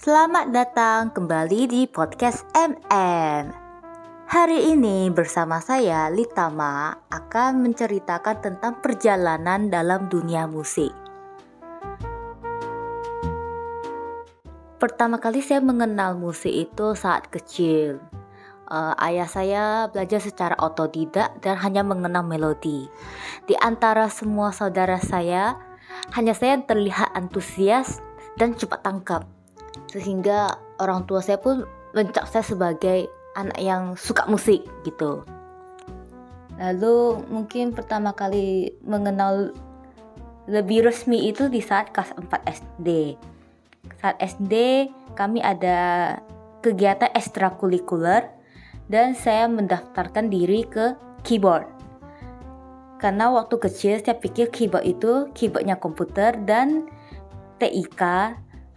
Selamat datang kembali di podcast MM. Hari ini bersama saya Litama akan menceritakan tentang perjalanan dalam dunia musik. Pertama kali saya mengenal musik itu saat kecil. Uh, ayah saya belajar secara otodidak dan hanya mengenal melodi. Di antara semua saudara saya, hanya saya yang terlihat antusias dan cepat tangkap sehingga orang tua saya pun mencap saya sebagai anak yang suka musik gitu. Lalu mungkin pertama kali mengenal lebih resmi itu di saat kelas 4 SD. Saat SD kami ada kegiatan ekstrakurikuler dan saya mendaftarkan diri ke keyboard. Karena waktu kecil saya pikir keyboard itu keyboardnya komputer dan TIK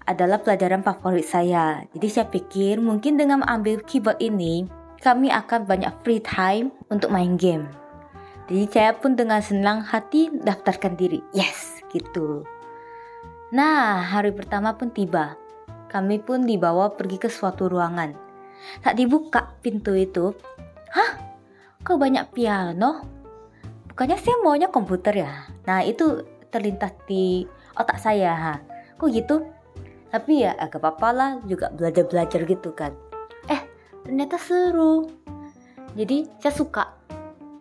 adalah pelajaran favorit saya. Jadi saya pikir mungkin dengan mengambil keyboard ini, kami akan banyak free time untuk main game. Jadi saya pun dengan senang hati daftarkan diri. Yes, gitu. Nah, hari pertama pun tiba. Kami pun dibawa pergi ke suatu ruangan. Saat dibuka pintu itu, hah? Kok banyak piano? Bukannya saya maunya komputer ya? Nah, itu terlintas di otak saya. Ha. Kok gitu? Tapi ya agak apa-apa lah juga belajar-belajar gitu kan. Eh ternyata seru. Jadi saya suka.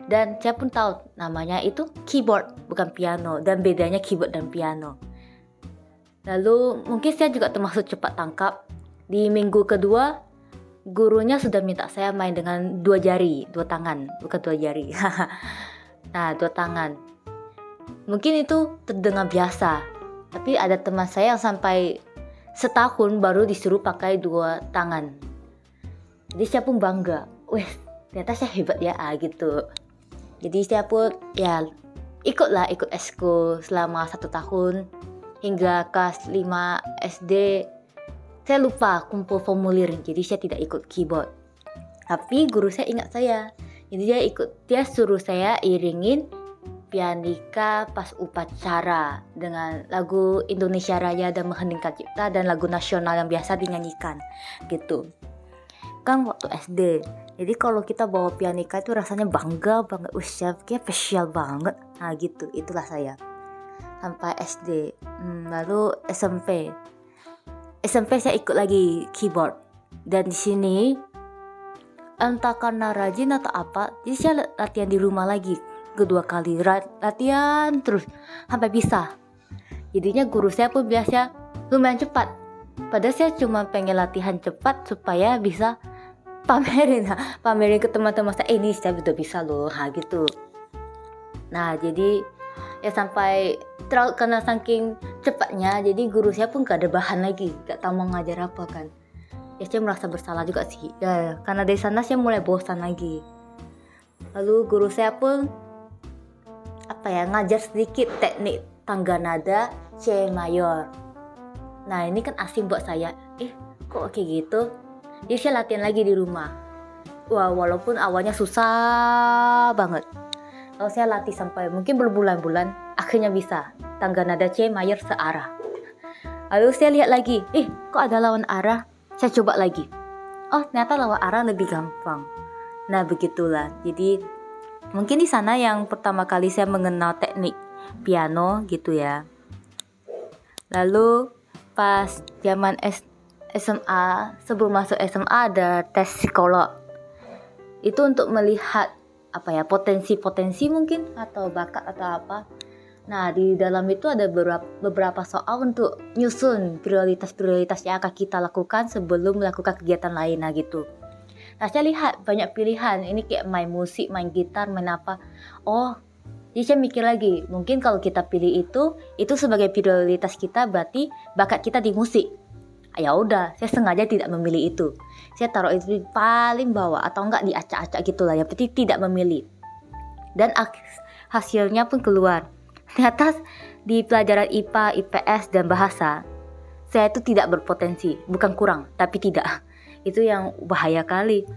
Dan saya pun tahu namanya itu keyboard bukan piano. Dan bedanya keyboard dan piano. Lalu mungkin saya juga termasuk cepat tangkap. Di minggu kedua gurunya sudah minta saya main dengan dua jari dua tangan. Bukan dua jari. Nah dua tangan. Mungkin itu terdengar biasa. Tapi ada teman saya yang sampai setahun baru disuruh pakai dua tangan. Jadi saya pun bangga weh ternyata saya hebat ya ah, gitu. Jadi saya pun ya ikutlah ikut esko selama satu tahun hingga kelas 5 SD saya lupa kumpul formulir jadi saya tidak ikut keyboard. Tapi guru saya ingat saya. Jadi dia ikut dia suruh saya iringin Pianika pas upacara dengan lagu Indonesia Raya dan Mengheningkan Cipta dan lagu nasional yang biasa dinyanyikan gitu. Kan waktu SD jadi kalau kita bawa pianika itu rasanya bangga banget. Usia kayak spesial banget. Nah gitu. Itulah saya. Sampai SD hmm, lalu SMP SMP saya ikut lagi keyboard. Dan di sini entah karena rajin atau apa jadi saya latihan di rumah lagi kedua kali latihan terus sampai bisa. Jadinya guru saya pun biasa lumayan cepat. Padahal saya cuma pengen latihan cepat supaya bisa pamerin pamerin ke teman-teman saya eh, ini saya udah bisa loh ha gitu. Nah jadi ya sampai terlalu karena saking cepatnya jadi guru saya pun gak ada bahan lagi gak tahu mau ngajar apa kan. Ya saya merasa bersalah juga sih. Ya karena dari sana saya mulai bosan lagi. Lalu guru saya pun apa ya ngajar sedikit teknik tangga nada C mayor. Nah ini kan asing buat saya. Eh kok kayak gitu? Jadi saya latihan lagi di rumah. Wah walaupun awalnya susah banget. Kalau saya latih sampai mungkin berbulan-bulan, akhirnya bisa tangga nada C mayor searah. Lalu saya lihat lagi, eh kok ada lawan arah? Saya coba lagi. Oh ternyata lawan arah lebih gampang. Nah begitulah. Jadi Mungkin di sana yang pertama kali saya mengenal teknik piano gitu ya. Lalu pas zaman S SMA sebelum masuk SMA ada tes psikolog. Itu untuk melihat apa ya potensi-potensi mungkin atau bakat atau apa. Nah, di dalam itu ada beberapa, soal untuk nyusun prioritas-prioritas yang akan kita lakukan sebelum melakukan kegiatan lain nah gitu. Nah saya lihat banyak pilihan. Ini kayak main musik, main gitar, main apa. Oh, jadi saya mikir lagi. Mungkin kalau kita pilih itu, itu sebagai prioritas kita berarti bakat kita di musik. Ya udah, saya sengaja tidak memilih itu. Saya taruh itu di paling bawah atau enggak di acak-acak gitulah. Ya berarti tidak memilih. Dan hasilnya pun keluar. Ternyata di pelajaran IPA, IPS, dan bahasa, saya itu tidak berpotensi. Bukan kurang, tapi tidak itu yang bahaya kali.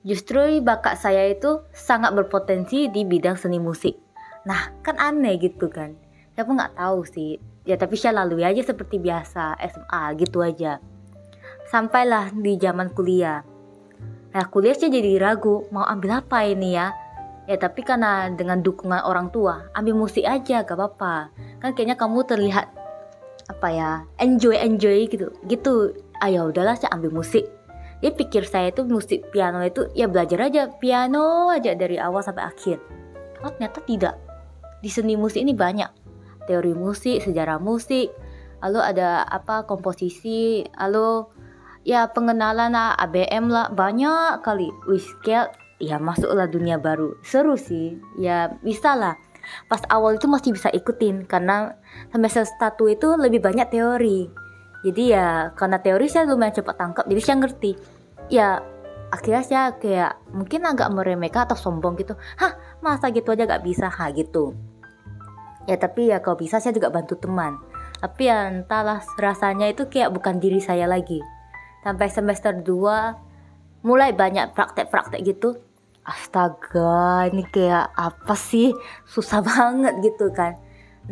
Justru bakat saya itu sangat berpotensi di bidang seni musik. Nah, kan aneh gitu kan. Saya pun nggak tahu sih. Ya tapi saya lalui aja seperti biasa SMA gitu aja. sampailah di zaman kuliah nah kuliah sih jadi ragu mau ambil apa ini ya ya tapi karena dengan dukungan orang tua ambil musik aja gak apa-apa kan kayaknya kamu terlihat apa ya enjoy enjoy gitu gitu ayo udahlah saya ambil musik dia pikir saya itu musik piano itu ya belajar aja piano aja dari awal sampai akhir. Oh ternyata tidak. Di seni musik ini banyak. Teori musik sejarah musik lalu ada apa komposisi lalu ya pengenalan lah ABM lah banyak kali. Kayak ya masuklah dunia baru. Seru sih. Ya bisa lah. Pas awal itu masih bisa ikutin karena semester satu itu lebih banyak teori jadi ya karena teori saya lumayan cepat tangkap jadi saya ngerti. Ya akhirnya saya kayak mungkin agak meremehkan atau sombong gitu. Hah masa gitu aja gak bisa? Ha gitu. Ya tapi ya kalau bisa saya juga bantu teman. Tapi ya entahlah rasanya itu kayak bukan diri saya lagi. Sampai semester 2 mulai banyak praktek-praktek gitu. Astaga ini kayak apa sih? Susah banget gitu kan.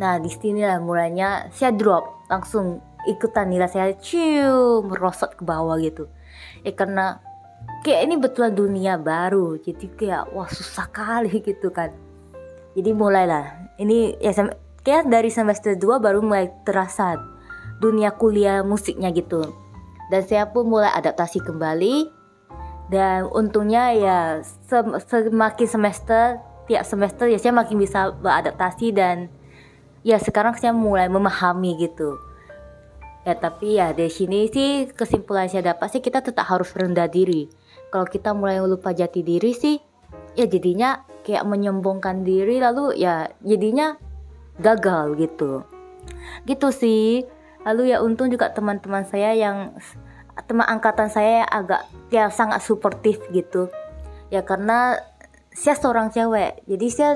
Nah di sini lah mulanya saya drop langsung ikutan nilai saya cium merosot ke bawah gitu. Ya karena kayak ini betulan dunia baru jadi kayak wah susah kali gitu kan. Jadi mulailah. Ini ya kayak dari semester 2 baru mulai terasa dunia kuliah musiknya gitu. Dan saya pun mulai adaptasi kembali. Dan untungnya ya semakin semester tiap semester ya saya makin bisa beradaptasi dan ya sekarang saya mulai memahami gitu ya tapi ya dari sini sih kesimpulan saya dapat sih kita tetap harus rendah diri. Kalau kita mulai lupa jati diri sih ya jadinya kayak menyombongkan diri lalu ya jadinya gagal gitu. Gitu sih. Lalu ya untung juga teman-teman saya yang teman angkatan saya agak ya sangat suportif gitu. Ya karena saya seorang cewek jadi saya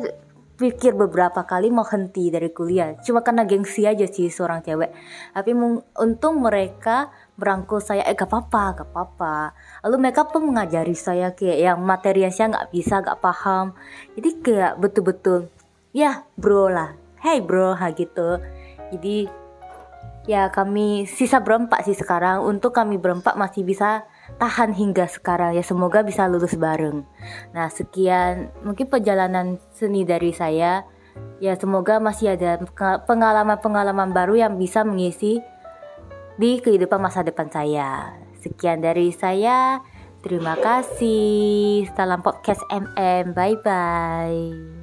pikir beberapa kali mau henti dari kuliah. Cuma karena gengsi aja sih seorang cewek. Tapi untung mereka berangkul saya. Eh gak apa-apa gak apa-apa. Lalu mereka pun mengajari saya kayak yang materi yang saya nggak bisa gak paham. Jadi kayak betul-betul ya bro lah. Hey bro. Ha gitu. Jadi ya kami sisa berempat sih sekarang. Untuk kami berempat masih bisa tahan hingga sekarang. Ya semoga bisa lulus bareng. Nah sekian mungkin perjalanan seni dari saya. Ya semoga masih ada pengalaman-pengalaman baru yang bisa mengisi di kehidupan masa depan saya. Sekian dari saya. Terima kasih. Salam podcast MM bye bye